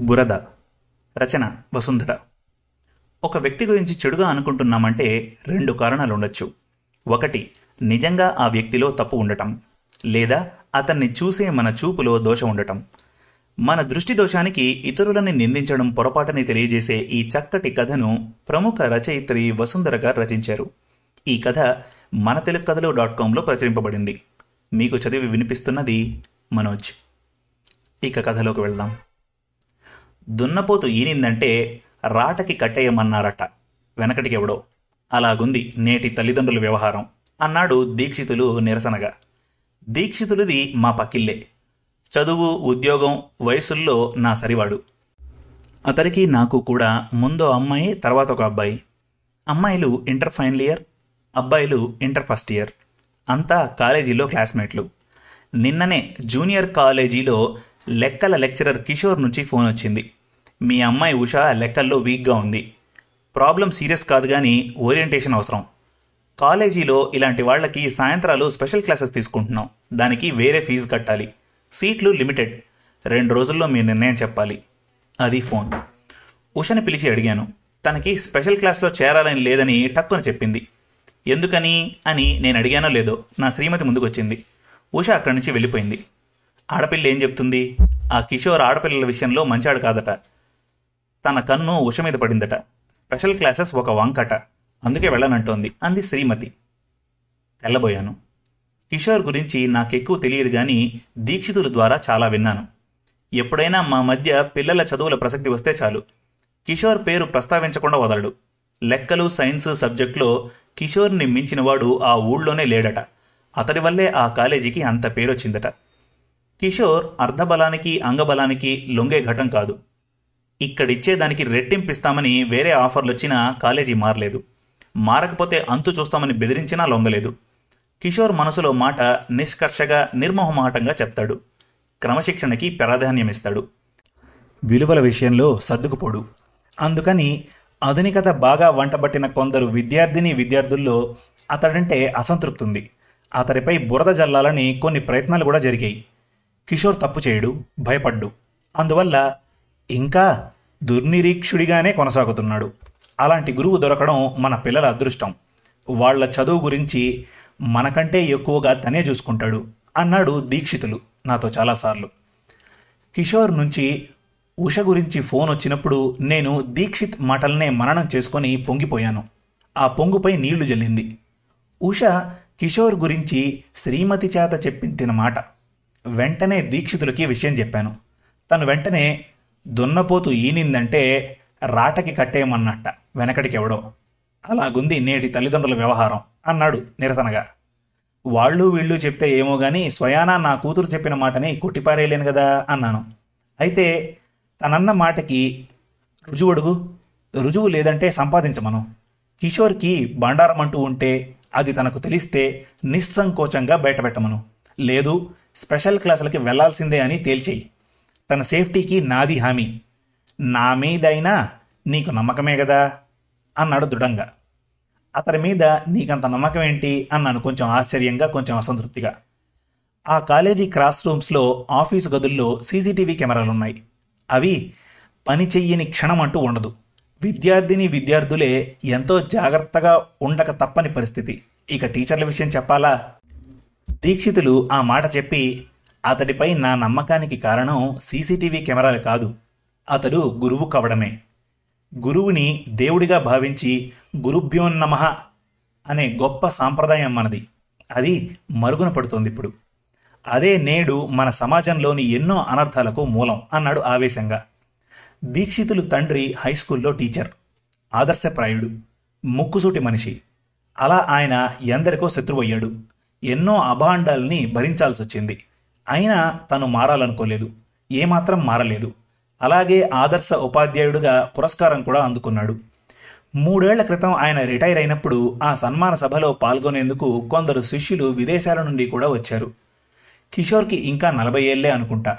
బురద రచన వసుంధర. ఒక వ్యక్తి గురించి చెడుగా అనుకుంటున్నామంటే రెండు కారణాలు ఉండొచ్చు ఒకటి నిజంగా ఆ వ్యక్తిలో తప్పు ఉండటం లేదా అతన్ని చూసే మన చూపులో దోషం ఉండటం. మన దృష్టి దోషానికి ఇతరులని నిందించడం పొరపాటని తెలియజేసే ఈ చక్కటి కథను ప్రముఖ రచయిత్రి వసుంధర గారు రచించారు. ఈ కథ మన తెలుగు కథలు డాట్ కాంలో ప్రచురింపబడింది. మీకు చదివి వినిపిస్తున్నది మనోజ్. ఇక కథలోకి వెళ్దాం. దున్నపోతు ఈనిందంటే రాటకి కట్టేయమన్నారట. వెనకటికెవడో. అలాగుంది నేటి తల్లిదండ్రుల వ్యవహారం. అన్నాడు దీక్షితులు నిరసనగా. దీక్షితులది మా పక్కిల్లే. చదువు ఉద్యోగం వయసుల్లో నా సరివాడు. అతనికి నాకు కూడా ముందో అమ్మాయి తర్వాత ఒక అబ్బాయి. అమ్మాయిలు ఇంటర్ ఫైనల్ ఇయర్ అబ్బాయిలు ఇంటర్ ఫస్ట్ ఇయర్. అంతా కాలేజీలో క్లాస్మేట్లు. నిన్ననే జూనియర్ కాలేజీలో లెక్కల లెక్చరర్ కిషోర్ నుంచి ఫోన్ వచ్చింది మీ అమ్మాయి ఉష లెక్కల్లో వీక్గా ఉంది. ప్రాబ్లం సీరియస్ కాదు కానీ ఓరియంటేషన్ అవసరం. కాలేజీలో ఇలాంటి వాళ్ళకి సాయంత్రాలు స్పెషల్ క్లాసెస్ తీసుకుంటున్నాం. దానికి వేరే ఫీజు కట్టాలి. సీట్లు లిమిటెడ్ రెండు రోజుల్లో మీ నిర్ణయం చెప్పాలి. అది ఫోన్. ఉషని పిలిచి అడిగాను. తనకి స్పెషల్ క్లాస్లో చేరాలని లేదని టక్కున చెప్పింది. ఎందుకని అని నేను అడిగానో లేదో నా శ్రీమతి ముందుకొచ్చింది. ఉష అక్కడి నుంచి వెళ్ళిపోయింది. ఆడపిల్ల ఏం చెప్తుంది? ఆ కిషోర్ ఆడపిల్లల విషయంలో మంచాడు కాదట. తన కన్ను ఉష మీద పడిందట. స్పెషల్ క్లాసెస్ ఒక వంకట. అందుకే వెళ్ళనంటోంది. అంది శ్రీమతి. తెల్లబోయాను. కిషోర్ గురించి నాకెక్కువ తెలియదు కానీ దీక్షితుల ద్వారా చాలా విన్నాను. ఎప్పుడైనా మా మధ్య పిల్లల చదువుల ప్రసక్తి వస్తే చాలు. కిషోర్ పేరు ప్రస్తావించకుండా వదలడు. లెక్కలు సైన్స్ సబ్జెక్టులో కిషోర్ని మించినవాడు ఆ ఊళ్ళోనే లేడట. అతడి వల్లే ఆ కాలేజీకి అంత పేరొచ్చిందట. కిషోర్ అర్ధబలానికి అంగబలానికి లొంగే ఘటం కాదు. ఇక్కడిచ్చేదానికి రెట్టింపిస్తామని వేరే ఆఫర్లు వచ్చినా కాలేజీ మారలేదు. మారకపోతే అంతు చూస్తామని బెదిరించినా లొంగలేదు. కిషోర్ మనసులో మాట నిష్కర్షగా నిర్మోహమాటంగా చెప్తాడు. క్రమశిక్షణకి ప్రాధాన్యమిస్తాడు. విలువల విషయంలో సర్దుకుపోడు. అందుకని ఆధునికత బాగా వంటబట్టిన కొందరు విద్యార్థిని విద్యార్థుల్లో అతడంటే అసంతృప్తి ఉంది అతడిపై బురద జల్లాలని కొన్ని ప్రయత్నాలు కూడా జరిగాయి. కిషోర్ తప్పు చేయడు భయపడ్డు. అందువల్ల ఇంకా దుర్నిరీక్షుడిగానే కొనసాగుతున్నాడు. అలాంటి గురువు దొరకడం మన పిల్లల అదృష్టం. వాళ్ళ చదువు గురించి మనకంటే ఎక్కువగా తనే చూసుకుంటాడు అన్నాడు దీక్షితులు నాతో చాలాసార్లు. కిషోర్ నుంచి ఉష గురించి ఫోన్ వచ్చినప్పుడు నేను దీక్షిత్ మాటలనే మననం చేసుకొని పొంగిపోయాను. ఆ పొంగుపై నీళ్ళు జల్లింది. ఉష కిషోర్ గురించి శ్రీమతి చేత చెప్పించిన మాట. వెంటనే దీక్షితులకి విషయం చెప్పాను. తను వెంటనే దున్నపోతు ఈనిందంటే రాటకి కట్టేయమన్నట్ట వెనకడికి ఎవడో అలాగుంది నేటి తల్లిదండ్రుల వ్యవహారం అన్నాడు నిరసనగా. వాళ్ళు వీళ్ళు చెప్తే ఏమో గాని స్వయానా నా కూతురు చెప్పిన మాటని కొట్టిపారేయలేను కదా అన్నాను. అయితే తనన్న మాటకి రుజువు అడుగు. రుజువు లేదంటే సంపాదించమను. కిషోర్కి బండారం అంటూ ఉంటే అది తనకు తెలిస్తే నిస్సంకోచంగా బయటపెట్టమను. లేదు స్పెషల్ క్లాసులకి వెళ్ళాల్సిందే అని తేల్చేయి. తన సేఫ్టీకి నాది హామీ. నా మీదైనా నీకు నమ్మకమే కదా అన్నాడు దృఢంగా. అతని మీద నీకంత నమ్మకం ఏంటి? అన్నాను కొంచెం ఆశ్చర్యంగా కొంచెం అసంతృప్తిగా. ఆ కాలేజీ క్లాస్ రూమ్స్లో ఆఫీసు గదుల్లో సీసీటీవీ కెమెరాలున్నాయి. అవి పని చెయ్యని క్షణం అంటూ ఉండదు. విద్యార్థిని విద్యార్థులే ఎంతో జాగ్రత్తగా ఉండక తప్పని పరిస్థితి. ఇక టీచర్ల విషయం చెప్పాలా? దీక్షితులు ఆ మాట చెప్పి అతడిపై నా నమ్మకానికి కారణం సీసీటీవీ కెమెరాలు కాదు. అతడు గురువు కవడమే. గురువుని దేవుడిగా భావించి గురుభ్యోన్నమః అనే గొప్ప సాంప్రదాయం మనది. అది మరుగున పడుతోంది ఇప్పుడు. అదే నేడు మన సమాజంలోని ఎన్నో అనర్థాలకు మూలం అన్నాడు ఆవేశంగా. దీక్షితులు తండ్రి హైస్కూల్లో టీచర్. ఆదర్శప్రాయుడు. ముక్కుసూటి మనిషి. అలా ఆయన ఎందరికో శత్రువయ్యాడు. ఎన్నో అభాండాల్ని భరించాల్సి వచ్చింది అయినా తను మారాలనుకోలేదు. ఏమాత్రం మారలేదు. అలాగే ఆదర్శ ఉపాధ్యాయుడుగా పురస్కారం కూడా అందుకున్నాడు. మూడేళ్ళ క్రితం ఆయన రిటైర్ అయినప్పుడు ఆ సన్మాన సభలో పాల్గొనేందుకు కొందరు శిష్యులు విదేశాల నుండి కూడా వచ్చారు. కిషోర్కి ఇంకా నలభై ఏళ్ళే అనుకుంటా.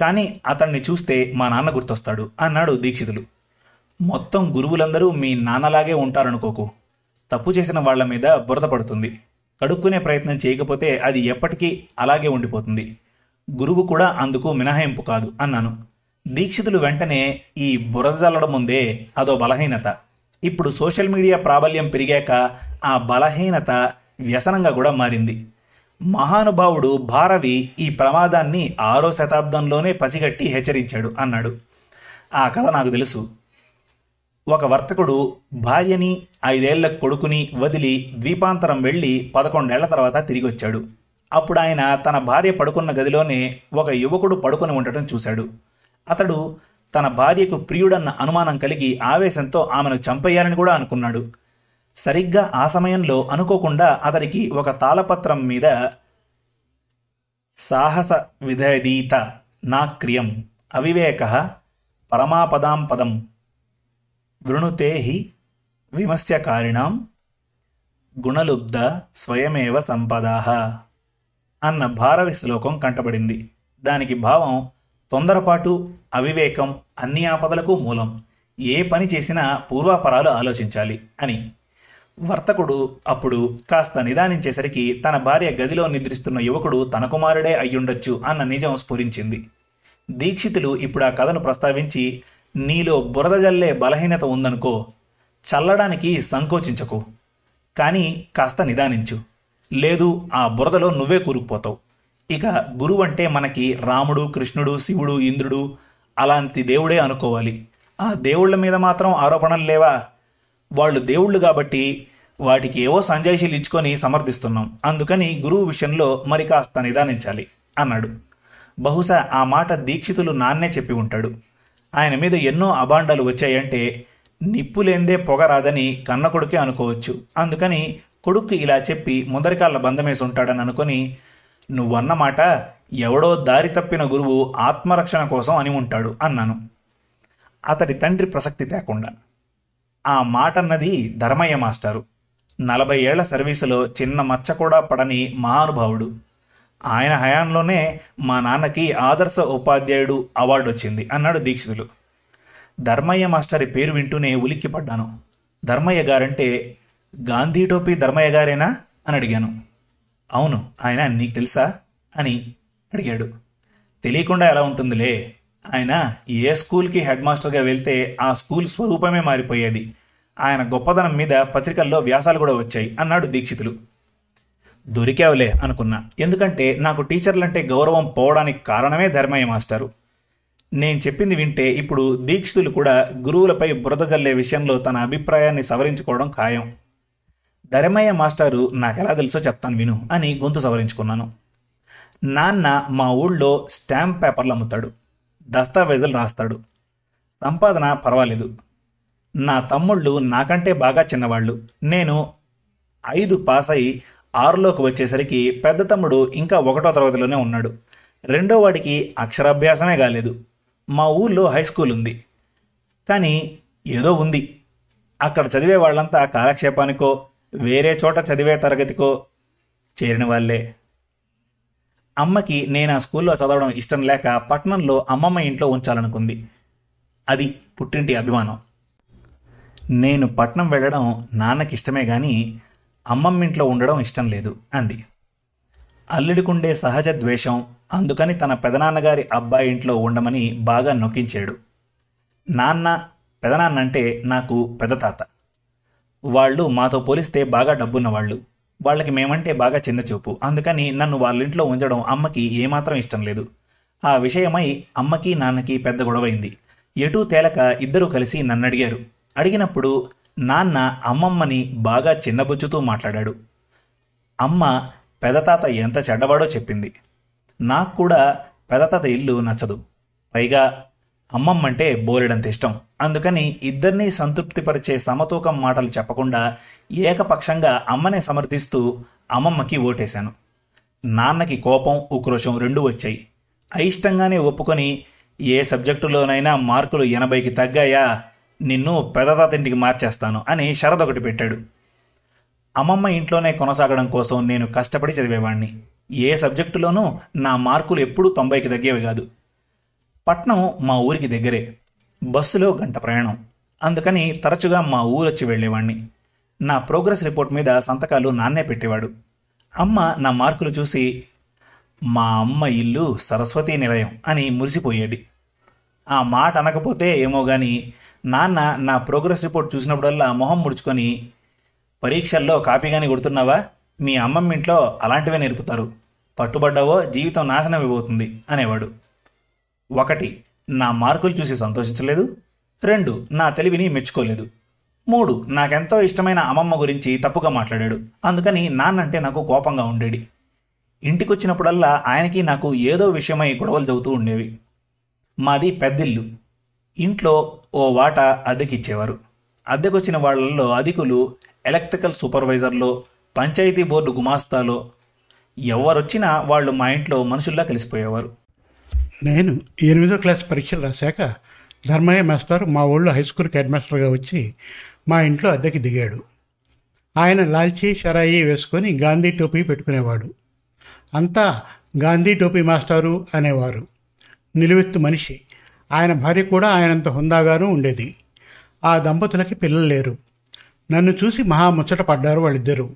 కానీ అతన్ని చూస్తే మా నాన్న గుర్తొస్తాడు అన్నాడు దీక్షితులు. మొత్తం గురువులందరూ మీ నాన్నలాగే ఉంటారనుకోకు. తప్పు చేసిన వాళ్ళ మీద బురద పడుతుంది. కడుక్కునే ప్రయత్నం చేయకపోతే అది ఎప్పటికీ అలాగే ఉండిపోతుంది. గురువు కూడా అందుకు మినహాయింపు కాదు అన్నాను. దీక్షితులు వెంటనే ఈ బురద చల్లడం ముందే అదో బలహీనత. ఇప్పుడు సోషల్ మీడియా ప్రాబల్యం పెరిగాక ఆ బలహీనత వ్యసనంగా కూడా మారింది. మహానుభావుడు భారవి ఈ ప్రమాదాన్ని ఆరో శతాబ్దంలోనే పసిగట్టి హెచ్చరించాడు అన్నాడు. ఆ కథ నాకు తెలుసు. ఒక వర్తకుడు భార్యని ఐదేళ్ళ కొడుకుని వదిలి ద్వీపాంతరం వెళ్ళి పదకొండేళ్ళ తర్వాత తిరిగి వచ్చాడు అప్పుడు ఆయన తన భార్య పడుకున్న గదిలోనే ఒక యువకుడు పడుకొని ఉండటం చూశాడు. అతడు తన భార్యకు ప్రియుడన్న అనుమానం కలిగి ఆవేశంతో ఆమెను చంపేయాలని కూడా అనుకున్నాడు. సరిగ్గా ఆ సమయంలో అనుకోకుండా అతడికి ఒక తాళపత్రం మీద సాహస విధదీత నా క్రియం అవివేక పరమాపదాం పదం వృణుతే హి విమస్యకారిణాం గుణలుబ్ధ స్వయమేవ సంపదాహ అన్న భారవి శ్లోకం కంటబడింది. దానికి భావం తొందరపాటు అవివేకం అన్ని ఆపదలకు మూలం. ఏ పని చేసినా పూర్వాపరాలు ఆలోచించాలి అని. వర్తకుడు అప్పుడు కాస్త నిదానించేసరికి తన భార్య గదిలో నిద్రిస్తున్న యువకుడు తన కుమారుడే అయ్యుండొచ్చు అన్న నిజం స్ఫురించింది. దీక్షితులు ఇప్పుడు ఆ కథను ప్రస్తావించి నీలో బురద జల్లే బలహీనత ఉందనుకో చల్లడానికి సంకోచించకు. కానీ కాస్త నిదానించు. లేదు ఆ బురదలో నువ్వే కూరుకుపోతావు. ఇక గురువు అంటే మనకి రాముడు కృష్ణుడు శివుడు ఇంద్రుడు అలాంటి దేవుడే అనుకోవాలి. ఆ దేవుళ్ళ మీద మాత్రం ఆరోపణలు లేవా? వాళ్ళు దేవుళ్ళు కాబట్టి వాటికి ఏవో సంజాయిషీలు ఇచ్చుకొని సమర్థిస్తున్నాం. అందుకని గురువు విషయంలో మరి కాస్త నిదానించాలి అన్నాడు. బహుశా ఆ మాట దీక్షితులు నాన్నే చెప్పి ఉంటాడు. ఆయన మీద ఎన్నో అభాండాలు వచ్చాయంటే నిప్పు లేందే పొగ రాదని కన్న కొడుకే అనుకోవచ్చు. అందుకని కొడుక్కి ఇలా చెప్పి ముందరికాళ్ళ బంధమేసి ఉంటాడని అనుకొని నువ్వన్న మాట ఎవడో దారి తప్పిన గురువు ఆత్మరక్షణ కోసం అని ఉంటాడు అన్నాను. అతడి తండ్రి ప్రసక్తి తేకుండా. ఆ మాటన్నది ధర్మయ్య మాస్టారు. నలభై ఏళ్ళ సర్వీసులో చిన్న మచ్చ కూడా పడని మహానుభావుడు. ఆయన హయాంలోనే మా నాన్నకి ఆదర్శ ఉపాధ్యాయుడు అవార్డు వచ్చింది అన్నాడు దీక్షితులు. ధర్మయ్య మాస్టారి పేరు వింటూనే ఉలిక్కిపడ్డాను. ధర్మయ్య గారంటే గాంధీ టోపీ ధర్మయ్య గారేనా? అని అడిగాను. అవును ఆయన నీకు తెలుసా? అని అడిగాడు. తెలియకుండా ఎలా ఉంటుందిలే? ఆయన ఏ స్కూల్కి హెడ్ మాస్టర్గా వెళ్తే ఆ స్కూల్ స్వరూపమే మారిపోయేది. ఆయన గొప్పదనం మీద పత్రికల్లో వ్యాసాలు కూడా వచ్చాయి అన్నాడు దీక్షితులు. దొరికావులే అనుకున్నా. ఎందుకంటే నాకు టీచర్లంటే గౌరవం పోవడానికి కారణమే ధర్మయ్య మాస్టారు. నేను చెప్పింది వింటే ఇప్పుడు దీక్షితులు కూడా గురువులపై బురద జల్లే విషయంలో తన అభిప్రాయాన్ని సవరించుకోవడం ఖాయం. ధరమయ్య మాస్టారు నాకెలా తెలుసో చెప్తాను విను అని గొంతు సవరించుకున్నాను. నాన్న మా ఊళ్ళో స్టాంప్ పేపర్లు అమ్ముతాడు. దస్తావేజులు రాస్తాడు. సంపాదన పర్వాలేదు. నా తమ్ముళ్ళు నాకంటే బాగా చిన్నవాళ్ళు. నేను ఐదు పాస్ అయి ఆరులోకి వచ్చేసరికి పెద్ద తమ్ముడు ఇంకా ఒకటో తరగతిలోనే ఉన్నాడు. రెండో వాడికి అక్షరాభ్యాసమే కాలేదు. మా ఊళ్ళో హై స్కూల్ ఉంది. కానీ ఏదో ఉంది. అక్కడ చదివే వాళ్ళంతా కాలక్షేపానికో వేరే చోట చదివే తరగతికో చేరిన వాళ్ళే. అమ్మకి నేను ఆ స్కూల్లో చదవడం ఇష్టం లేక పట్నంలో అమ్మమ్మ ఇంట్లో ఉంచాలనుకుంది. అది పుట్టింటి అభిమానం. నేను పట్నం వెళ్ళడం నాన్నకి ఇష్టమే కానీ అమ్మమ్మ ఇంట్లో ఉండడం ఇష్టం లేదు అంది. అల్లుడికుండే సహజ ద్వేషం అందుకని తన పెదనాన్నగారి అబ్బాయి ఇంట్లో ఉండమని బాగా నొక్కించాడు. నాన్న పెదనాన్న అంటే నాకు పెదతాత. వాళ్ళు మాతో పోలిస్తే బాగా డబ్బున్న వాళ్ళు వాళ్ళకి మేమంటే బాగా చిన్న చూపు. అందుకని నన్ను వాళ్ళ ఇంట్లో ఉంచడం అమ్మకి ఏమాత్రం ఇష్టం లేదు. ఆ విషయమై అమ్మకి నాన్నకి పెద్ద గొడవైంది. ఎటూ తేలక ఇద్దరూ కలిసి నన్ను అడిగారు అడిగినప్పుడు నాన్న అమ్మమ్మని బాగా చిన్నబుచ్చుతూ మాట్లాడాడు. అమ్మ పెదతాత ఎంత చెడ్డవాడో చెప్పింది. నాకు కూడా పెదతాత ఇల్లు నచ్చదు. పైగా అమ్మమ్మంటే బోలెడంత ఇష్టం. అందుకని ఇద్దరినీ సంతృప్తిపరిచే సమతూకం మాటలు చెప్పకుండా ఏకపక్షంగా అమ్మనే సమర్థిస్తూ అమ్మమ్మకి ఓటేశాను. నాన్నకి కోపం ఉక్రోషం రెండూ వచ్చాయి. అయిష్టంగానే ఒప్పుకొని ఏ సబ్జెక్టులోనైనా మార్కులు ఎనభైకి తగ్గాయా నిన్ను పెదతాతింటికి మార్చేస్తాను అని షరదొకటి పెట్టాడు. అమ్మమ్మ ఇంట్లోనే కొనసాగడం కోసం నేను కష్టపడి చదివేవాణ్ణి. ఏ సబ్జెక్టులోనూ నా మార్కులు ఎప్పుడూ తొంభైకి తగ్గేవి కాదు. పట్నం మా ఊరికి దగ్గరే. బస్సులో గంట ప్రయాణం. అందుకని తరచుగా మా ఊరొచ్చి వెళ్ళేవాణ్ణి. నా ప్రోగ్రెస్ రిపోర్ట్ మీద సంతకాలు నాన్నే పెట్టేవాడు. అమ్మ నా మార్కులు చూసి మా అమ్మ ఇల్లు సరస్వతీ నిలయం అని మురిసిపోయేది. ఆ మాట అనకపోతే ఏమో గాని నాన్న నా ప్రోగ్రెస్ రిపోర్ట్ చూసినప్పుడల్లా మొహం ముడుచుకొని పరీక్షల్లో కాపీగానే కొడుతున్నావా? మీ అమ్మమ్మ ఇంట్లో అలాంటివే నేర్పుతారు. పట్టుబడ్డావో జీవితం నాశనమైపోతుంది అనేవాడు. ఒకటి నా మార్కులు చూసి సంతోషించలేదు. రెండు నా తెలివిని మెచ్చుకోలేదు. మూడు నాకెంతో ఇష్టమైన అమ్మమ్మ గురించి తప్పుగా మాట్లాడాడు. అందుకని నాన్నంటే నాకు కోపంగా ఉండేది. ఇంటికొచ్చినప్పుడల్లా ఆయనకి నాకు ఏదో విషయమై గొడవలు చదువుతూ ఉండేవి. మాది పెద్దిల్లు. ఇంట్లో ఓ వాట అద్దెకిచ్చేవారు. అద్దెకొచ్చిన వాళ్ళల్లో అధికులు ఎలక్ట్రికల్ సూపర్వైజర్లో పంచాయతీ బోర్డు గుమాస్తాలో ఎవరొచ్చినా వాళ్ళు మా ఇంట్లో మనుషుల్లా కలిసిపోయేవారు. నేను ఎనిమిదో క్లాస్ పరీక్షలు రాశాక ధర్మయ్య మాస్టర్ మా ఊళ్ళో హై స్కూల్కి హెడ్ మాస్టర్గా వచ్చి మా ఇంట్లో అద్దెకి దిగాడు. ఆయన లాల్చీ షరాయి వేసుకొని గాంధీ టోపీ పెట్టుకునేవాడు. అంతా గాంధీ టోపీ మాస్టారు అనేవారు. నిలువెత్తు మనిషి. ఆయన భార్య కూడా ఆయనంత హుందాగానూ ఉండేది. ఆ దంపతులకి పిల్లలు లేరు. నన్ను చూసి మహా ముచ్చట పడ్డారు వాళ్ళిద్దరూ.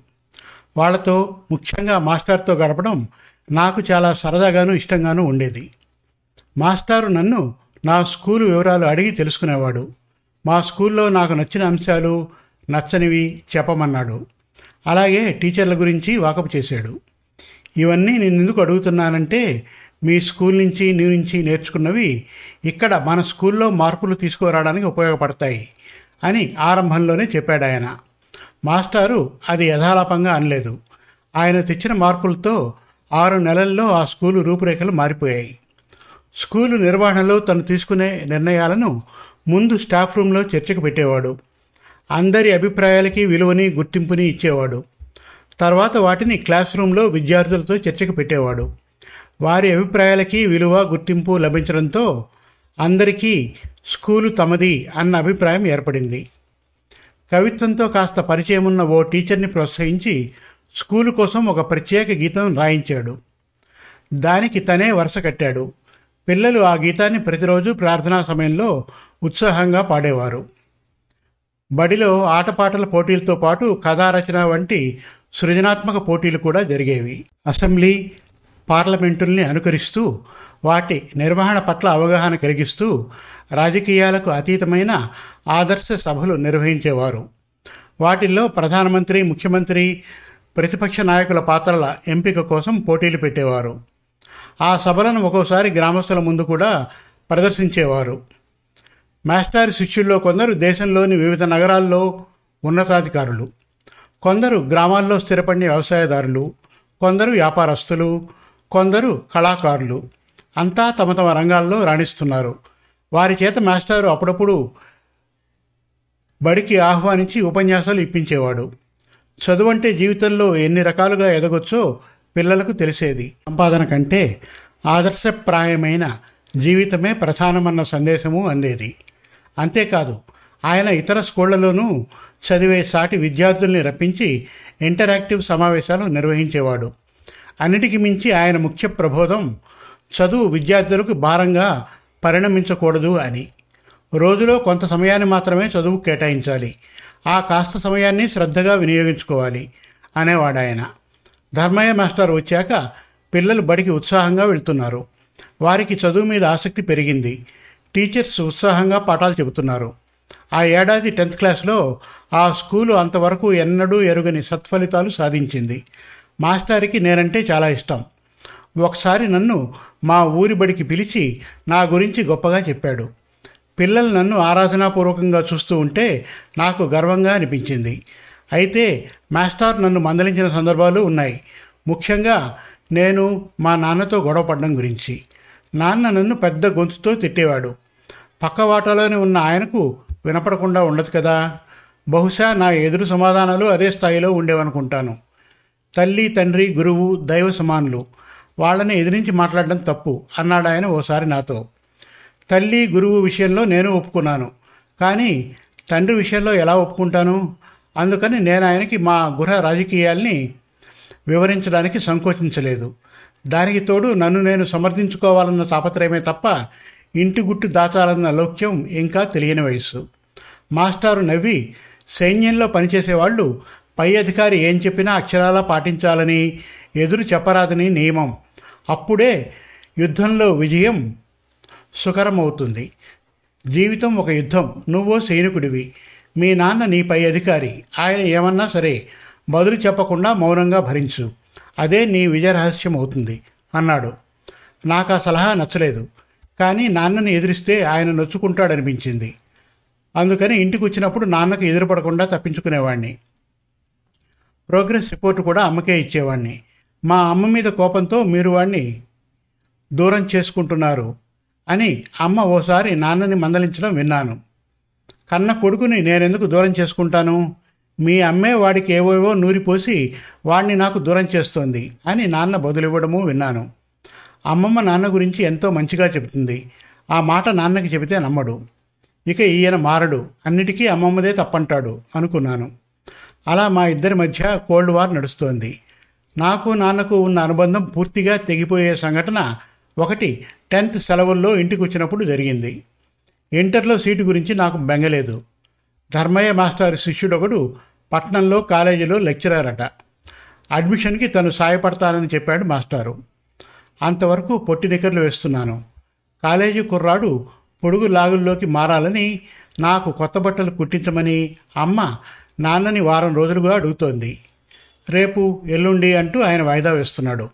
వాళ్ళతో ముఖ్యంగా మాస్టర్తో గడపడం నాకు చాలా సరదాగాను ఇష్టంగానూ ఉండేది. మాస్టారు నన్ను నా స్కూలు వివరాలు అడిగి తెలుసుకునేవాడు. మా స్కూల్లో నాకు నచ్చిన అంశాలు నచ్చనివి చెప్పమన్నాడు. అలాగే టీచర్ల గురించి వాకపు చేశాడు. ఇవన్నీ నేను ఎందుకు అడుగుతున్నానంటే మీ స్కూల్ నుంచి నీ నుంచి నేర్చుకున్నవి ఇక్కడ మన స్కూల్లో మార్పులు తీసుకురావడానికి ఉపయోగపడతాయి అని ఆరంభంలోనే చెప్పాడు ఆయన. మాస్టారు అది యథాలాపంగా అనలేదు. ఆయన తెచ్చిన మార్పులతో ఆరు నెలల్లో ఆ స్కూలు రూపురేఖలు మారిపోయాయి. స్కూలు నిర్వహణలో తను తీసుకునే నిర్ణయాలను ముందు స్టాఫ్ రూమ్లో చర్చకు పెట్టేవాడు. అందరి అభిప్రాయాలకి విలువని గుర్తింపుని ఇచ్చేవాడు. తర్వాత వాటిని క్లాస్ రూమ్లో విద్యార్థులతో చర్చకు పెట్టేవాడు. వారి అభిప్రాయాలకి విలువ గుర్తింపు లభించడంతో అందరికీ స్కూలు తమది అన్న అభిప్రాయం ఏర్పడింది. కవిత్వంతో కాస్త పరిచయం ఉన్న ఓ టీచర్ని ప్రోత్సహించి స్కూలు కోసం ఒక ప్రత్యేక గీతం రాయించాడు. దానికి తనే వరుస కట్టాడు. పిల్లలు ఆ గీతాన్ని ప్రతిరోజు ప్రార్థనా సమయంలో ఉత్సాహంగా పాడేవారు. బడిలో ఆటపాటల పోటీలతో పాటు కథారచన వంటి సృజనాత్మక పోటీలు కూడా జరిగేవి. అసెంబ్లీ పార్లమెంటుల్ని అనుకరిస్తూ వాటి నిర్వహణ పట్ల అవగాహన కలిగిస్తూ రాజకీయాలకు అతీతమైన ఆదర్శ సభలు నిర్వహించేవారు. వాటిల్లో ప్రధానమంత్రి ముఖ్యమంత్రి ప్రతిపక్ష నాయకుల పాత్రల ఎంపిక కోసం పోటీలు పెట్టేవారు. ఆ సభలను ఒక్కోసారి గ్రామస్తుల ముందు కూడా ప్రదర్శించేవారు. మాస్టారి శిష్యుల్లో కొందరు దేశంలోని వివిధ నగరాల్లో ఉన్నతాధికారులు. కొందరు గ్రామాల్లో స్థిరపడిన వ్యవసాయదారులు. కొందరు వ్యాపారస్తులు. కొందరు కళాకారులు. అంతా తమ తమ రంగాల్లో రాణిస్తున్నారు. వారి చేత మాస్టారు అప్పుడప్పుడు బడికి ఆహ్వానించి ఉపన్యాసాలు ఇప్పించేవాడు. చదువంటే జీవితంలో ఎన్ని రకాలుగా ఎదగొచ్చో పిల్లలకు తెలిసేది. సంపాదన కంటే ఆదర్శప్రాయమైన జీవితమే ప్రధానమన్న సందేశము అందేది. అంతేకాదు ఆయన ఇతర స్కూళ్ళలోనూ చదివే సాటి విద్యార్థుల్ని రప్పించి ఇంటరాక్టివ్ సమావేశాలు నిర్వహించేవాడు. అన్నిటికి మించి ఆయన ముఖ్య ప్రబోధం చదువు విద్యార్థులకు భారంగా పరిణమించకూడదు అని. రోజులో కొంత సమయాన్ని మాత్రమే చదువు కేటాయించాలి. ఆ కాస్త సమయాన్ని శ్రద్ధగా వినియోగించుకోవాలి అనేవాడు ఆయన ధర్మయ్య మాస్టర్ వచ్చాక పిల్లలు బడికి ఉత్సాహంగా వెళ్తున్నారు. వారికి చదువు మీద ఆసక్తి పెరిగింది. టీచర్స్ ఉత్సాహంగా పాఠాలు చెబుతున్నారు. ఆ ఏడాది టెన్త్ క్లాస్లో ఆ స్కూలు అంతవరకు ఎన్నడూ ఎరుగని సత్ఫలితాలు సాధించింది. మాస్టారికి నేనంటే చాలా ఇష్టం. ఒకసారి నన్ను మా ఊరి బడికి పిలిచి నా గురించి గొప్పగా చెప్పాడు. పిల్లలు నన్ను ఆరాధనాపూర్వకంగా చూస్తూ ఉంటే నాకు గర్వంగా అనిపించింది. అయితే మాస్టర్ నన్ను మందలించిన సందర్భాలు ఉన్నాయి. ముఖ్యంగా నేను మా నాన్నతో గొడవపడడం గురించి. నాన్న నన్ను పెద్ద గొంతుతో తిట్టేవాడు. పక్క వాటాలోనే ఉన్న ఆయనకు వినపడకుండా ఉండదు కదా. బహుశా నా ఎదురు సమాధానాలు అదే స్థాయిలో ఉండేవనుకుంటాను. తల్లి తండ్రి గురువు దైవ సమానులు. వాళ్ళని ఎదిరించి మాట్లాడడం తప్పు అన్నాడు ఆయన ఓసారి నాతో. తల్లి గురువు విషయంలో నేను ఒప్పుకున్నాను. కానీ తండ్రి విషయంలో ఎలా ఒప్పుకుంటాను? అందుకని నేను ఆయనకి మా గృహ రాజకీయాల్ని వివరించడానికి సంకోచించలేదు. దానికి తోడు నన్ను నేను సమర్థించుకోవాలన్న తాపత్రయమే తప్ప ఇంటి గుట్టు దాచాలన్న లౌక్యం ఇంకా తెలియని వయస్సు. మాస్టారు నవ్వి సైన్యంలో పనిచేసేవాళ్ళు పై అధికారి ఏం చెప్పినా అక్షరాలా పాటించాలని ఎదురు చెప్పరాదని నియమం. అప్పుడే యుద్ధంలో విజయం సుకరం అవుతుంది జీవితం ఒక యుద్ధం. నువ్వో సైనికుడివి. మీ నాన్న నీపై అధికారి. ఆయన ఏమన్నా సరే బదులు చెప్పకుండా మౌనంగా భరించు. అదే నీ విజయరహస్యం అవుతుంది అన్నాడు. నాకు ఆ సలహా నచ్చలేదు కానీ నాన్నని ఎదిరిస్తే ఆయన నొచ్చుకుంటాడనిపించింది. అందుకని ఇంటికి వచ్చినప్పుడు నాన్నకు ఎదురుపడకుండా తప్పించుకునేవాడిని ప్రోగ్రెస్ రిపోర్ట్ కూడా అమ్మకే ఇచ్చేవాడిని మా అమ్మ మీద కోపంతో మీరు వాడిని దూరం చేసుకుంటున్నారు అని అమ్మ ఓసారి నాన్నని మందలించడం విన్నాను. కన్న కొడుకుని నేనెందుకు దూరం చేసుకుంటాను? మీ అమ్మే వాడికి ఏవేవో నూరిపోసి వాడిని నాకు దూరం చేస్తోంది అని నాన్న బదులివ్వడము విన్నాను. అమ్మమ్మ నాన్న గురించి ఎంతో మంచిగా చెబుతుంది. ఆ మాట నాన్నకి చెబితే నమ్మడు. ఇక ఈయన మారడు. అన్నిటికీ అమ్మమ్మదే తప్పంటాడు అనుకున్నాను. అలా మా ఇద్దరి మధ్య కోల్డ్ వార్ నడుస్తోంది. నాకు నాన్నకు ఉన్న అనుబంధం పూర్తిగా తెగిపోయే సంఘటన ఒకటి టెన్త్ సెలవుల్లో ఇంటికి వచ్చినప్పుడు జరిగింది. ఇంటర్లో సీటు గురించి నాకు బెంగలేదు. ధర్మయ్య మాస్టర్ శిష్యుడొకడు పట్నంలో కాలేజీలో లెక్చరర్ అట అడ్మిషన్కి తను సాయపడతానని చెప్పాడు మాస్టారు. అంతవరకు పొట్టి నికర్లు వేస్తున్నాను. కాలేజీ కుర్రాడు పొడుగు లాగుల్లోకి మారాలని నాకు కొత్త బట్టలు కుట్టించమని అమ్మ నాన్నని వారం రోజులుగా అడుగుతోంది. రేపు ఎల్లుండి అంటూ ఆయన వాయిదా వేస్తున్నాడు.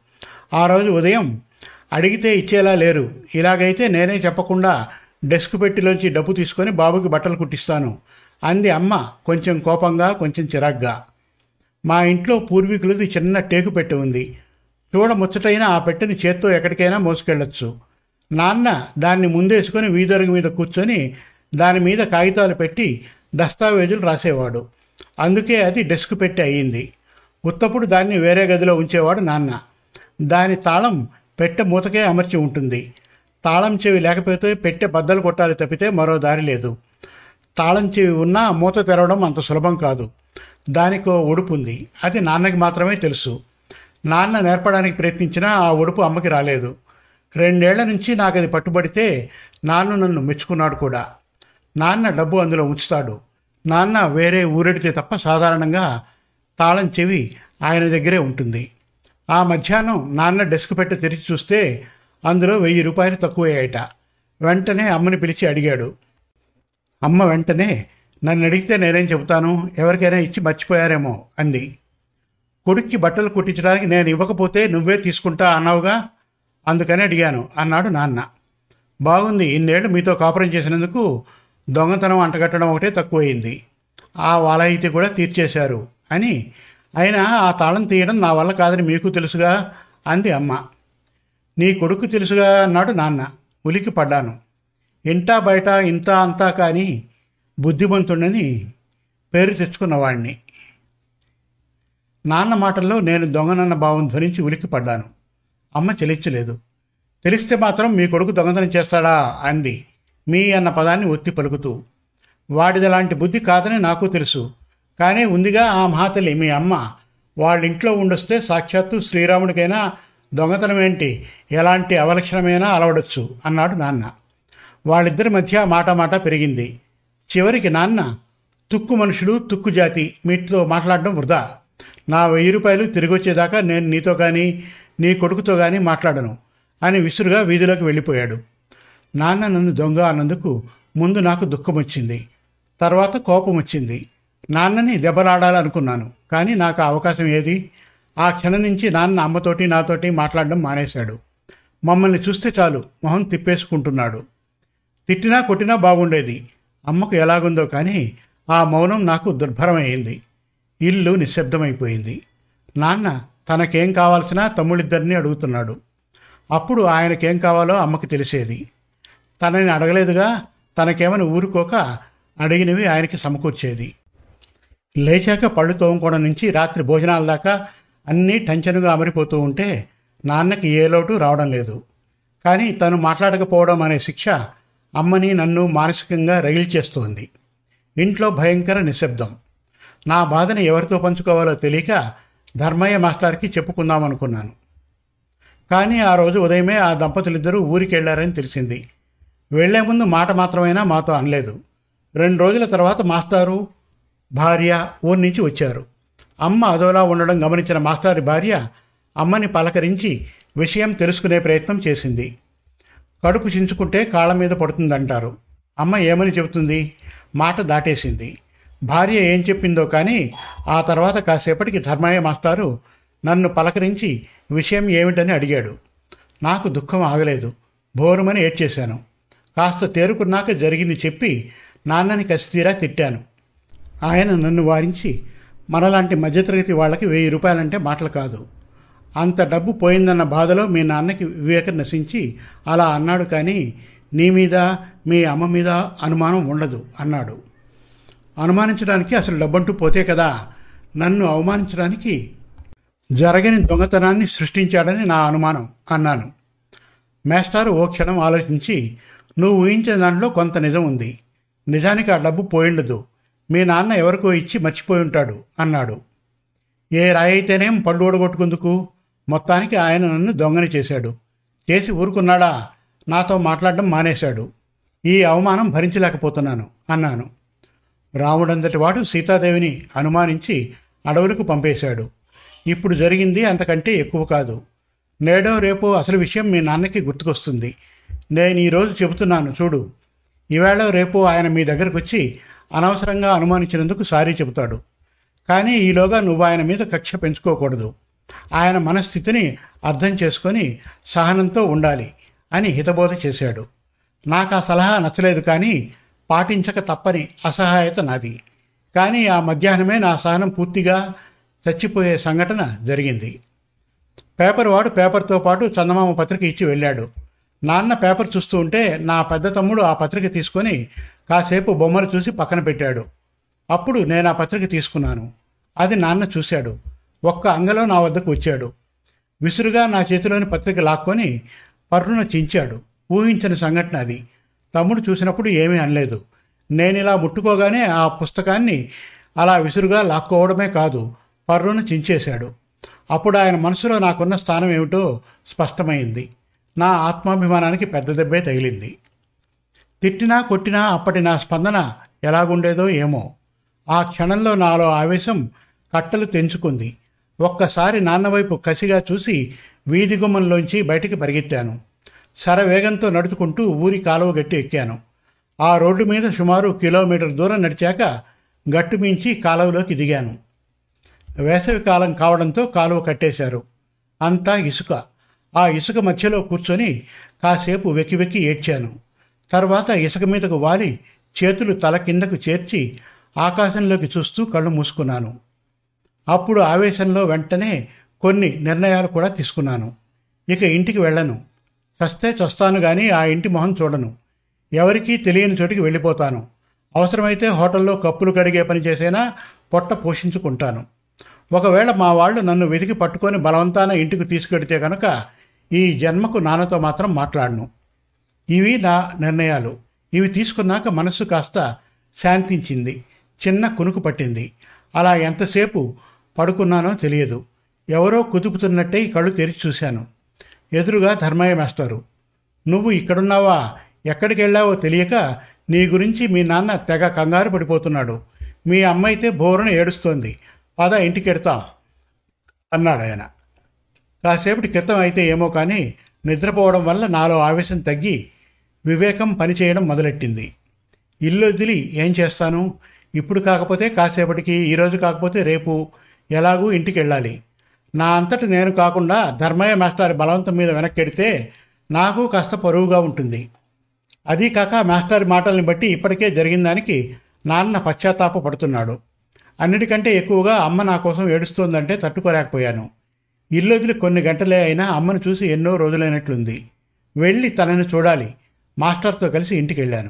ఆ రోజు ఉదయం అడిగితే ఇచ్చేలా లేరు. ఇలాగైతే నేనే చెప్పకుండా డెస్క్ పెట్టిలోంచి డబ్బు తీసుకొని బాబుకి బట్టలు కుట్టిస్తాను. అంది అమ్మ కొంచెం కోపంగా కొంచెం చిరాగ్గా. మా ఇంట్లో పూర్వీకులది చిన్న టేకు పెట్టె ఉంది. చూడ ముచ్చటైన ఆ పెట్టెని చేత్తో ఎక్కడికైనా మోసుకెళ్ళొచ్చు. నాన్న దాన్ని ముందేసుకొని వీధరుగు మీద కూర్చొని దాని మీద కాగితాలు పెట్టి దస్తావేజులు రాసేవాడు. అందుకే అది డెస్క్ పెట్టి అయ్యింది. ఉత్తప్పుడు దాన్ని వేరే గదిలో ఉంచేవాడు నాన్న. దాని తాళం పెట్టె మూతకే అమర్చి ఉంటుంది. తాళం చెవి లేకపోతే పెట్టె బద్దలు కొట్టాలి తప్పితే మరో దారి లేదు. తాళం చెవి ఉన్నా మూత తెరవడం అంత సులభం కాదు. దానికో ఒడుపు ఉంది. అది నాన్నకి మాత్రమే తెలుసు. నాన్న నేర్పడానికి ప్రయత్నించినా ఆ ఒడుపు అమ్మకి రాలేదు. రెండేళ్ళ నుంచి నాకు అది పట్టుబడితే నాన్న నన్ను మెచ్చుకున్నాడు కూడా. నాన్న డబ్బు అందులో ఉంచుతాడు. నాన్న వేరే ఊరెడితే తప్ప సాధారణంగా తాళం చెవి ఆయన దగ్గరే ఉంటుంది. ఆ మధ్యాహ్నం నాన్న డెస్క్ పెట్టి తెరిచి చూస్తే అందులో వెయ్యి రూపాయలు తక్కువయ్యాయట. వెంటనే అమ్మని పిలిచి అడిగాడు. అమ్మ వెంటనే నన్ను అడిగితే నేనేం చెబుతాను? ఎవరికైనా ఇచ్చి మర్చిపోయారేమో అంది. కొడుక్కి బట్టలు కుట్టించడానికి నేను ఇవ్వకపోతే నువ్వే తీసుకుంటా అన్నావుగా? అందుకని అడిగాను అన్నాడు నాన్న. బాగుంది ఇన్నేళ్ళు మీతో కాపురం చేసినందుకు దొంగతనం అంటగట్టడం ఒకటే తక్కువయింది. ఆ వాలాయితీ కూడా తీర్చేశారు అని. అయినా ఆ తాళం తీయడం నా వల్ల కాదని మీకు తెలుసుగా? అంది అమ్మ. నీ కొడుకు తెలుసుగా అన్నాడు నాన్న. ఉలికి పడ్డాను. ఇంటా బయట ఇంత అంతా కానీ బుద్ధిమంతుడని పేరు తెచ్చుకున్నవాణ్ణి నాన్న మాటల్లో నేను దొంగనన్న భావం ధ్వనించి ఉలికి పడ్డాను. అమ్మ చెలించలేదు. తెలిస్తే మాత్రం మీ కొడుకు దొంగతనం చేస్తాడా? అంది. మీ అన్న పదాన్ని ఒత్తి పలుకుతూ. వాడిది అలాంటి బుద్ధి కాదని నాకు తెలుసు. కానీ ఉందిగా ఆ మహాతలి మీ అమ్మ. వాళ్ళ ఇంట్లో ఉండొస్తే సాక్షాత్తు శ్రీరాముడికైనా దొంగతనం ఏంటి? ఎలాంటి అవలక్షణమైనా అలవడొచ్చు అన్నాడు నాన్న. వాళ్ళిద్దరి మధ్య మాట మాట పెరిగింది. చివరికి నాన్న తుక్కు మనుషులు తుక్కు జాతి మీతో మాట్లాడడం వృధా. నా వెయ్యి రూపాయలు తిరిగి వచ్చేదాకా నేను నీతో కానీ నీ కొడుకుతో కానీ మాట్లాడను అని విసురుగా వీధిలోకి వెళ్ళిపోయాడు. నాన్న నన్ను దొంగ అన్నందుకు ముందు నాకు దుఃఖం వచ్చింది తర్వాత కోపం వచ్చింది నాన్నని దెబ్బలాడాలనుకున్నాను కానీ నాకు అవకాశం ఏది? ఆ క్షణం నుంచి నాన్న అమ్మతోటి నాతోటి మాట్లాడడం మానేశాడు. మమ్మల్ని చూస్తే చాలు మొహం తిప్పేసుకుంటున్నాడు. తిట్టినా కొట్టినా బాగుండేది. అమ్మకు ఎలాగుందో కానీ ఆ మౌనం నాకు దుర్భరమైంది ఇల్లు నిశ్శబ్దమైపోయింది. నాన్న తనకేం కావాల్సినా తమ్ముడిద్దరిని అడుగుతున్నాడు. అప్పుడు ఆయనకేం కావాలో అమ్మకి తెలిసేది. తనని అడగలేదుగా తనకేమని ఊరుకోక అడిగినవి ఆయనకి సమకూర్చేది. లేచాక పళ్ళు తోముకోవడం నుంచి రాత్రి భోజనాల దాకా అన్నీ టెన్షన్గా అమరిపోతూ ఉంటే నాన్నకి ఏ లోటు రావడం లేదు. కానీ తను మాట్లాడకపోవడం అనే శిక్ష అమ్మని నన్ను మానసికంగా రగిల్చేస్తోంది ఇంట్లో భయంకర నిశ్శబ్దం. నా బాధని ఎవరితో పంచుకోవాలో తెలియక ధర్మయ్య మాస్టర్కి చెప్పుకుందామనుకున్నాను. కానీ ఆ రోజు ఉదయమే ఆ దంపతులిద్దరూ ఊరికెళ్ళారని తెలిసింది. వెళ్ళే ముందు మాట మాత్రమైనా మాతో అనలేదు. రెండు రోజుల తర్వాత మాస్టారు భార్య ఊరి నుంచి వచ్చారు. అమ్మ అదోలా ఉండడం గమనించిన మాస్టారి భార్య అమ్మని పలకరించి విషయం తెలుసుకునే ప్రయత్నం చేసింది. కడుపు చించుకుంటే కాళ్ళ మీద పడుతుందంటారు. అమ్మ ఏమని చెబుతుంది? మాట దాటేసింది. భార్య ఏం చెప్పిందో కానీ ఆ తర్వాత కాసేపటికి ధర్మయ్య మాస్టారు నన్ను పలకరించి విషయం ఏమిటని అడిగాడు. నాకు దుఃఖం ఆగలేదు. బోరుమని ఏడ్చేశాను. కాస్త తేరుకున్నాక జరిగింది చెప్పి నాన్నని కసితీరా తిట్టాను. ఆయన నన్ను వారించి మనలాంటి మధ్యతరగతి వాళ్ళకి వెయ్యి రూపాయలంటే మాటలు కాదు. అంత డబ్బు పోయిందన్న బాధలో మీ నాన్నకి వివేకం నశించి అలా అన్నాడు కానీ నీ మీద మీ అమ్మ మీద అనుమానం ఉండదు అన్నాడు. అనుమానించడానికి అసలు డబ్బంటూ పోతే కదా నన్ను అవమానించడానికి జరగని దొంగతనాన్ని సృష్టించాడని నా అనుమానం అన్నాను. మేస్టారు ఓ క్షణం ఆలోచించి నువ్వు ఊహించిన దానిలో కొంత నిజం ఉంది. నిజానికి ఆ డబ్బు పోయిండదు. మీ నాన్న ఎవరికో ఇచ్చి మర్చిపోయి ఉంటాడు అన్నాడు. ఏ రాయి అయితేనేం పళ్ళు ఓడగొట్టుకుందుకు మొత్తానికి ఆయన నన్ను దొంగని చేశాడు. చేసి ఊరుకున్నాడా? నాతో మాట్లాడడం మానేశాడు. ఈ అవమానం భరించలేకపోతున్నాను అన్నాను. రాముడంతటి వాడు సీతాదేవిని అనుమానించి అడవులకు పంపేశాడు. ఇప్పుడు జరిగింది అంతకంటే ఎక్కువ కాదు. నేడో రేపో అసలు విషయం మీ నాన్నకి గుర్తుకొస్తుంది. నేను ఈరోజు చెబుతున్నాను చూడు. ఈవేళ రేపు ఆయన మీ దగ్గరకు వచ్చి అనవసరంగా అనుమానించినందుకు సారీ చెబుతాడు. కానీ ఈలోగా నువ్వు ఆయన మీద కక్ష పెంచుకోకూడదు. ఆయన మనస్థితిని అర్థం చేసుకొని సహనంతో ఉండాలి అని హితబోధ చేశాడు. నాకు ఆ సలహా నచ్చలేదు కానీ పాటించక తప్పని అసహాయత నాది. కానీ ఆ మధ్యాహ్నమే నా సహనం పూర్తిగా చచ్చిపోయే సంఘటన జరిగింది. పేపర్ వాడు పేపర్తో పాటు చందమామ పత్రిక ఇచ్చి వెళ్ళాడు. నాన్న పేపర్ చూస్తూ ఉంటే నా పెద్ద తమ్ముడు ఆ పత్రిక తీసుకొని కాసేపు బొమ్మలు చూసి పక్కన పెట్టాడు. అప్పుడు నేను ఆ పత్రిక తీసుకున్నాను. అది నాన్న చూశాడు. ఒక్క అంగలో నా వద్దకు వచ్చాడు. విసురుగా నా చేతిలోని పత్రిక లాక్కొని పర్రును చించాడు. ఊహించిన సంఘటన అది. తమ్ముడు చూసినప్పుడు ఏమీ అనలేదు. నేను ఇలా ముట్టుకోగానే ఆ పుస్తకాన్ని అలా విసురుగా లాక్కోవడమే కాదు పర్రును చించేశాడు. అప్పుడు ఆయన మనసులో నాకున్న స్థానం ఏమిటో స్పష్టమైంది. నా ఆత్మాభిమానానికి పెద్ద దెబ్బే తగిలింది. తిట్టినా కొట్టినా అప్పటి నా స్పందన ఎలాగుండేదో ఏమో. ఆ క్షణంలో నాలో ఆవేశం కట్టలు తెంచుకుంది. ఒక్కసారి నాన్నవైపు కసిగా చూసి వీధి గుమ్మంలోంచి బయటికి పరిగెత్తాను. శరవేగంతో నడుచుకుంటూ ఊరి కాలువ గట్టి ఎక్కాను. ఆ రోడ్డు మీద సుమారు కిలోమీటర్ దూరం నడిచాక గట్టుమించి కాలువలోకి దిగాను. వేసవి కాలం కావడంతో కాలువ కట్టేశారు. అంతా ఇసుక. ఆ ఇసుక మధ్యలో కూర్చొని కాసేపు వెక్కి వెక్కి ఏడ్చాను. తర్వాత ఇసుక మీదకు వాలి చేతులు తల కిందకు చేర్చి ఆకాశంలోకి చూస్తూ కళ్ళు మూసుకున్నాను. అప్పుడు ఆవేశంలో వెంటనే కొన్ని నిర్ణయాలు కూడా తీసుకున్నాను. ఇక ఇంటికి వెళ్ళను. చస్తే చస్తాను కానీ ఆ ఇంటి మొహం చూడను. ఎవరికీ తెలియని చోటికి వెళ్ళిపోతాను. అవసరమైతే హోటల్లో కప్పులు కడిగే పని చేసేనా పొట్ట పోషించుకుంటాను. ఒకవేళ మా వాళ్ళు నన్ను వెతికి పట్టుకొని బలవంతాన ఇంటికి తీసుకెడితే కనుక ఈ జన్మకు నాన్నతో మాత్రం మాట్లాడను. ఇవి నా నిర్ణయాలు. ఇవి తీసుకున్నాక మనస్సు కాస్త శాంతించింది. చిన్న కునుకు పట్టింది. అలా ఎంతసేపు పడుకున్నానో తెలియదు. ఎవరో కుదుపుతున్నట్టే ఈ కళ్ళు తెరిచి చూశాను. ఎదురుగా ధర్మయ్య మాస్టారు. నువ్వు ఇక్కడున్నావా? ఎక్కడికి వెళ్ళావో తెలియక నీ గురించి మీ నాన్న తెగ కంగారు పడిపోతున్నాడు. మీ అమ్మ అయితే బోరును ఏడుస్తోంది. పద ఇంటికి అన్నాడు ఆయన. కాసేపటి క్రితం అయితే ఏమో కానీ నిద్రపోవడం వల్ల నాలో ఆవేశం తగ్గి వివేకం పనిచేయడం మొదలెట్టింది. ఇల్లు వదిలి ఏం చేస్తాను? ఇప్పుడు కాకపోతే కాసేపటికి ఈరోజు కాకపోతే రేపు ఎలాగూ ఇంటికి వెళ్ళాలి నా అంతటి నేను కాకుండా ధర్మయ్య మాస్టర్ బలవంతం మీద వెనక్కెడితే నాకు కాస్త పరువుగా ఉంటుంది. అదీ కాక మాస్టర్ మాటల్ని బట్టి ఇప్పటికే జరిగిన దానికి నాన్న పశ్చాత్తాప పడుతున్నాడు. అన్నిటికంటే ఎక్కువగా అమ్మ నా కోసం ఏడుస్తోందంటే తట్టుకోలేకపోయాను. ఇల్లు వదిలి కొన్ని గంటలే అయినా అమ్మను చూసి ఎన్నో రోజులైనట్లుంది. వెళ్ళి తనని చూడాలి. మాస్టర్తో కలిసి ఇంటికి వెళ్ళాను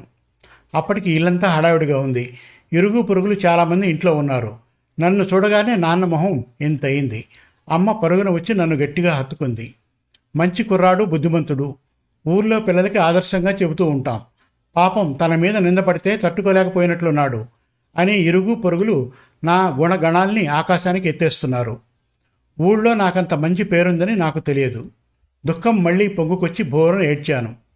అప్పటికి ఇల్లంతా హడావిడిగా ఉంది. ఇరుగు పొరుగులు చాలామంది ఇంట్లో ఉన్నారు. నన్ను చూడగానే నాన్న మొహం ఇంత అయింది అమ్మ పరుగున వచ్చి నన్ను గట్టిగా హత్తుకుంది. మంచి కుర్రాడు బుద్ధిమంతుడు. ఊర్లో పిల్లలకి ఆదర్శంగా చెబుతూ ఉంటాం. పాపం తన మీద నిందపడితే తట్టుకోలేకపోయినట్లున్నాడు అని ఇరుగు పొరుగులు నా గుణగణాల్ని ఆకాశానికి ఎత్తేస్తున్నారు. ఊళ్ళో నాకంత మంచి పేరుందని నాకు తెలియదు. దుఃఖం మళ్ళీ పొంగుకొచ్చి బోరును ఏడ్చాను.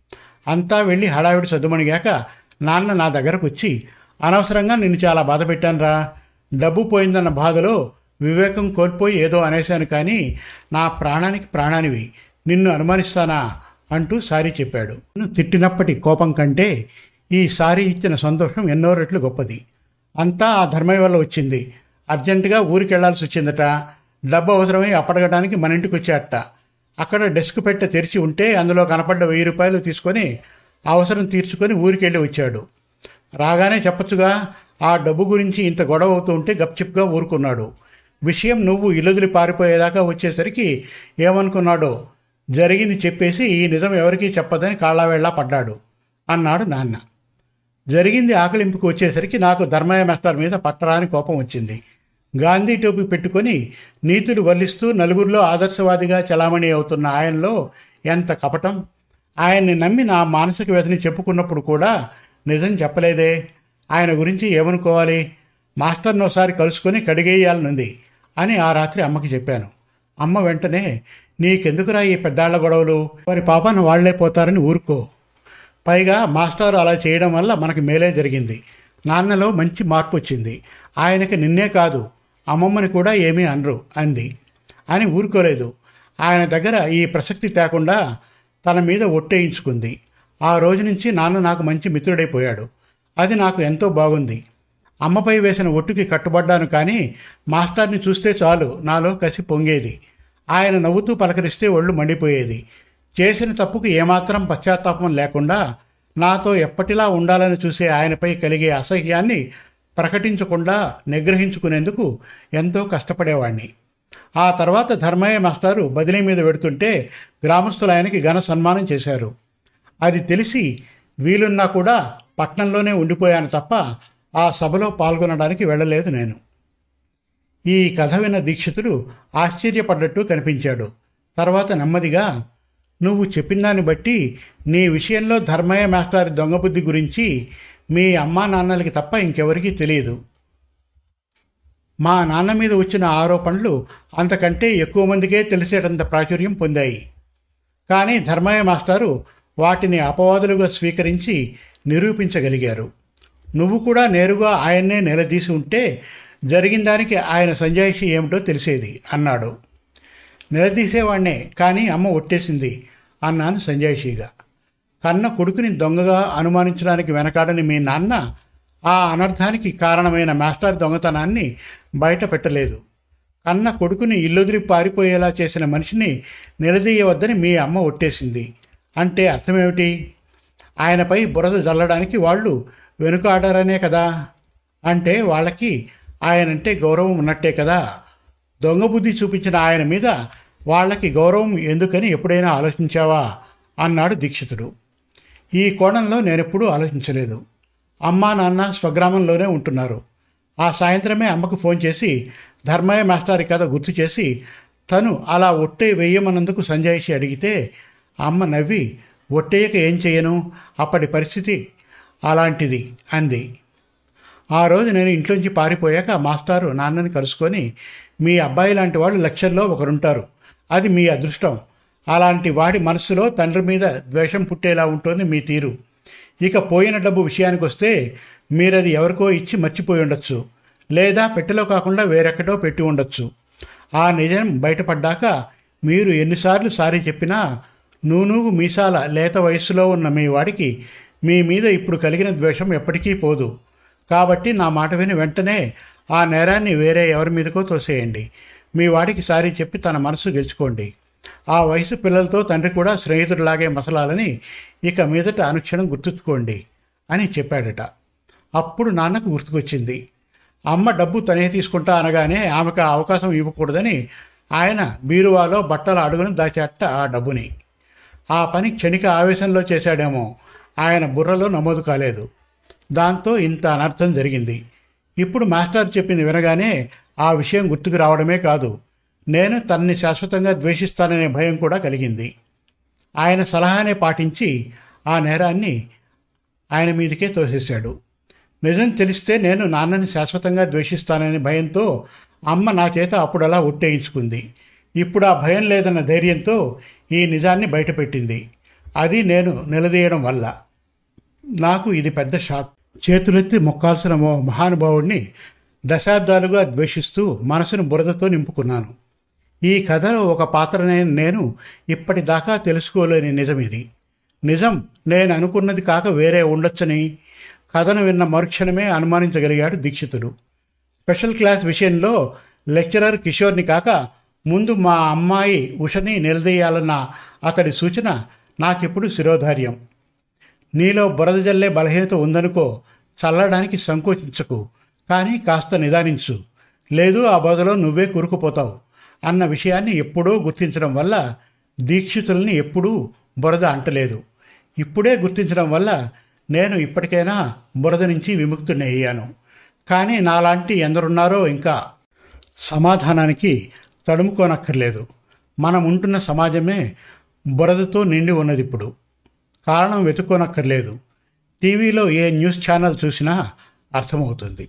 అంతా వెళ్ళి హడావిడి సద్దుమణిగాక నాన్న నా దగ్గరకు వచ్చి అనవసరంగా నిన్ను చాలా బాధ పెట్టానురా. డబ్బు పోయిందన్న బాధలో వివేకం కోల్పోయి ఏదో అనేశాను కానీ నా ప్రాణానికి ప్రాణానివి. నిన్ను అనుమానిస్తానా? అంటూ సారీ చెప్పాడు. తిట్టినప్పటి కోపం కంటే ఈ సారీ ఇచ్చిన సంతోషం ఎన్నో రెట్లు గొప్పది. అంతా ఆ ధర్మయ్య వల్ల వచ్చింది. అర్జెంటుగా ఊరికి వెళ్ళాల్సి వచ్చిందట డబ్బు అవసరమై అప్పడగడానికి మన ఇంటికి వచ్చాట అక్కడ డెస్క్ పెట్టె తెరిచి ఉంటే అందులో కనపడ్డ వెయ్యి రూపాయలు తీసుకొని అవసరం తీర్చుకొని ఊరికెళ్ళి వచ్చాడు. రాగానే చెప్పొచ్చుగా ఆ డబ్బు గురించి ఇంత గొడవ అవుతూ ఉంటే గప్చిప్గా ఊరుకున్నాడు. విషయం నువ్వు ఇల్లుదిలి పారిపోయేదాకా వచ్చేసరికి ఏమనుకున్నాడో జరిగింది చెప్పేసి ఈ నిజం ఎవరికీ చెప్పదని కాళ్ళవేళ్ళా పడ్డాడు అన్నాడు నాన్న. జరిగింది ఆకలింపుకు వచ్చేసరికి నాకు ధర్మయ్య మాస్టర్ మీద పట్టరాని కోపం వచ్చింది. గాంధీ టోపీ పెట్టుకొని నీతులు వల్లిస్తూ నలుగురిలో ఆదర్శవాదిగా చలామణి అవుతున్న ఆయనలో ఎంత కపటం? ఆయన్ని నమ్మి నా మానసిక వ్యధిని చెప్పుకున్నప్పుడు కూడా నిజం చెప్పలేదే. ఆయన గురించి ఏమనుకోవాలి? మాస్టర్ను ఒకసారి కలుసుకొని కడిగేయాలనుంది అని ఆ రాత్రి అమ్మకి చెప్పాను. అమ్మ వెంటనే నీకెందుకురా ఈ పెద్దాళ్ళ గొడవలు? వారి పాపాన వాళ్ళే పోతారని ఊరుకో. పైగా మాస్టర్ అలా చేయడం వల్ల మనకి మేలే జరిగింది. నాన్నలో మంచి మార్పు వచ్చింది. ఆయనకి నిన్నే కాదు అమ్మమ్మని కూడా ఏమీ అనరు అంది. అని ఊరుకోలేదు. ఆయన దగ్గర ఈ ప్రసక్తి తేకుండా తన మీద ఒట్టేయించుకుంది ఆ రోజు నుంచి నాన్న నాకు మంచి మిత్రుడైపోయాడు. అది నాకు ఎంతో బాగుంది. అమ్మపై వేసిన ఒట్టుకి కట్టుబడ్డాను కానీ మాస్టర్ని చూస్తే చాలు నాలో కసి పొంగేది. ఆయన నవ్వుతూ పలకరిస్తే ఒళ్ళు మండిపోయేది. చేసిన తప్పుకు ఏమాత్రం పశ్చాత్తాపం లేకుండా నాతో ఎప్పటిలా ఉండాలని చూసే ఆయనపై కలిగే అసహ్యాన్ని ప్రకటించకుండా నిగ్రహించుకునేందుకు ఎంతో కష్టపడేవాణ్ణి. ఆ తర్వాత ధర్మయ్య మాస్టారు బదిలీ మీద పెడుతుంటే గ్రామస్తులు ఆయనకి ఘన సన్మానం చేశారు. అది తెలిసి వీలున్నా కూడా పట్నంలోనే ఉండిపోయాను తప్ప ఆ సభలో పాల్గొనడానికి వెళ్ళలేదు నేను. ఈ కథ విన్న దీక్షితుడు ఆశ్చర్యపడ్డట్టు కనిపించాడు. తర్వాత నెమ్మదిగా నువ్వు చెప్పిన దాన్ని బట్టి నీ విషయంలో ధర్మయ్య మాస్టారి దొంగబుద్ధి గురించి మీ అమ్మా నాన్నలకి తప్ప ఇంకెవరికీ తెలియదు. మా నాన్న మీద వచ్చిన ఆరోపణలు అంతకంటే ఎక్కువ మందికే తెలిసేటంత ప్రాచుర్యం పొందాయి. కానీ ధర్మయ్య మాస్టారు వాటిని అపవాదులుగా స్వీకరించి నిరూపించగలిగారు. నువ్వు కూడా నేరుగా ఆయన్నే నిలదీసి ఉంటే జరిగిన దానికి ఆయన సంజాయిషి ఏమిటో తెలిసేది అన్నాడు. నిలదీసేవాణ్ణే కానీ అమ్మ ఒట్టేసింది అన్నాను సంజాయిషిగా. కన్న కొడుకుని దొంగగా అనుమానించడానికి వెనకాడని మీ నాన్న ఆ అనర్థానికి కారణమైన మాస్టర్ దొంగతనాన్ని బయట పెట్టలేదు. కన్న కొడుకుని ఇల్లొదిరి పారిపోయేలా చేసిన మనిషిని నిలదీయవద్దని మీ అమ్మ ఒట్టేసింది. అంటే అర్థమేమిటి? ఆయనపై బురద జల్లడానికి వాళ్ళు వెనుకాడారనే కదా. అంటే వాళ్ళకి ఆయనంటే గౌరవం ఉన్నట్టే కదా. దొంగ బుద్ధి చూపించిన ఆయన మీద వాళ్ళకి గౌరవం ఎందుకని ఎప్పుడైనా ఆలోచించావా? అన్నాడు దీక్షితుడు. ఈ కోణంలో నేనెప్పుడూ ఆలోచించలేదు. అమ్మా నాన్న స్వగ్రామంలోనే ఉంటున్నారు. ఆ సాయంత్రమే అమ్మకు ఫోన్ చేసి ధర్మయ్య మాస్టారి కథ గుర్తు చేసి తను అలా ఒట్టే వేయమన్నందుకు సంజాయిషి అడిగితే అమ్మ నవ్వి ఒట్టేయక ఏం చేయను అప్పటి పరిస్థితి అలాంటిది అంది. ఆ రోజు నేను ఇంట్లోంచి పారిపోయాక మాస్టారు నాన్నని కలుసుకొని మీ అబ్బాయి లాంటి వాళ్ళు లక్షల్లో ఒకరుంటారు. అది మీ అదృష్టం. అలాంటి వాడి మనస్సులో తండ్రి మీద ద్వేషం పుట్టేలా ఉంటుంది మీ తీరు. ఇక పోయిన డబ్బు విషయానికి వస్తే మీరది ఎవరికో ఇచ్చి మర్చిపోయి ఉండొచ్చు. లేదా పెట్టెలో కాకుండా వేరెక్కడో పెట్టి ఉండొచ్చు. ఆ నిజం బయటపడ్డాక మీరు ఎన్నిసార్లు సారీ చెప్పినా నూనూగు మీసాల లేత వయస్సులో ఉన్న మీ వాడికి మీ మీద ఇప్పుడు కలిగిన ద్వేషం ఎప్పటికీ పోదు. కాబట్టి నా మాట విని వెంటనే ఆ నేరాన్ని వేరే ఎవరి మీదకో తోసేయండి. మీ వాడికి సారీ చెప్పి తన మనసు గెలుచుకోండి. ఆ వయసు పిల్లలతో తండ్రి కూడా స్నేహితుడిలాగే మసలాలని ఇక మీదట అనుక్షణం గుర్తుంచుకోండి అని చెప్పాడట. అప్పుడు నాన్నకు గుర్తుకొచ్చింది. అమ్మ డబ్బు తనే తీసుకుంటా అనగానే ఆమెకు ఆ అవకాశం ఇవ్వకూడదని ఆయన బీరువాలో బట్టల అడుగును దాచేట ఆ డబ్బుని. ఆ పని క్షణిక ఆవేశంలో చేశాడేమో. ఆయన బుర్రలో నమోదు కాలేదు. దాంతో ఇంత అనర్థం జరిగింది. ఇప్పుడు మాస్టర్ చెప్పింది వినగానే ఆ విషయం గుర్తుకు రావడమే కాదు. నేను తనని శాశ్వతంగా ద్వేషిస్తాననే భయం కూడా కలిగింది. ఆయన సలహానే పాటించి ఆ నేరాన్ని ఆయన మీదకే తోసేశాడు. నిజం తెలిస్తే నేను నాన్నని శాశ్వతంగా ద్వేషిస్తాననే భయంతో అమ్మ నా చేత అప్పుడలా ఉట్టేయించుకుంది. ఇప్పుడు ఆ భయం లేదన్న ధైర్యంతో ఈ నిజాన్ని బయటపెట్టింది. అది నేను నిలదీయడం వల్ల. నాకు ఇది పెద్ద షాక్. చేతులెత్తి మొక్కాల్సిన ఓ మహానుభావుడిని దశాబ్దాలుగా ద్వేషిస్తూ మనసును బురదతో నింపుకున్నాను. ఈ కథలో ఒక పాత్రనే నేను ఇప్పటిదాకా తెలుసుకోలేని నిజం ఇది నిజం నేను అనుకున్నది కాక వేరే ఉండొచ్చని కథను విన్న మరుక్షణమే అనుమానించగలిగాడు దీక్షితుడు. స్పెషల్ క్లాస్ విషయంలో లెక్చరర్ కిషోర్ని కాక ముందు మా అమ్మాయి ఉషని నిలదీయాలన్న అతడి సూచన నాకెప్పుడు శిరోధార్యం. నీలో బురద జల్లే బలహీనత ఉందనుకో చల్లడానికి సంకోచించకు కానీ కాస్త నిదానించు. లేదు ఆ బదులో నువ్వే కూరుకుపోతావు. అన్న విషయాన్ని ఎప్పుడూ గుర్తించడం వల్ల దీక్షితుల్ని ఎప్పుడూ బురద అంటలేదు. ఇప్పుడే గుర్తించడం వల్ల నేను ఇప్పటికైనా బురద నుంచి విముక్తుని అయ్యాను. కానీ నాలాంటి ఎందరున్నారో ఇంకా సమాధానానికి తడుముకోనక్కర్లేదు. మనం ఉంటున్న సమాజమే బురదతో నిండి ఉన్నది ఇప్పుడు. కారణం వెతుక్కోనక్కర్లేదు. టీవీలో ఏ న్యూస్ ఛానల్ చూసినా అర్థమవుతుంది.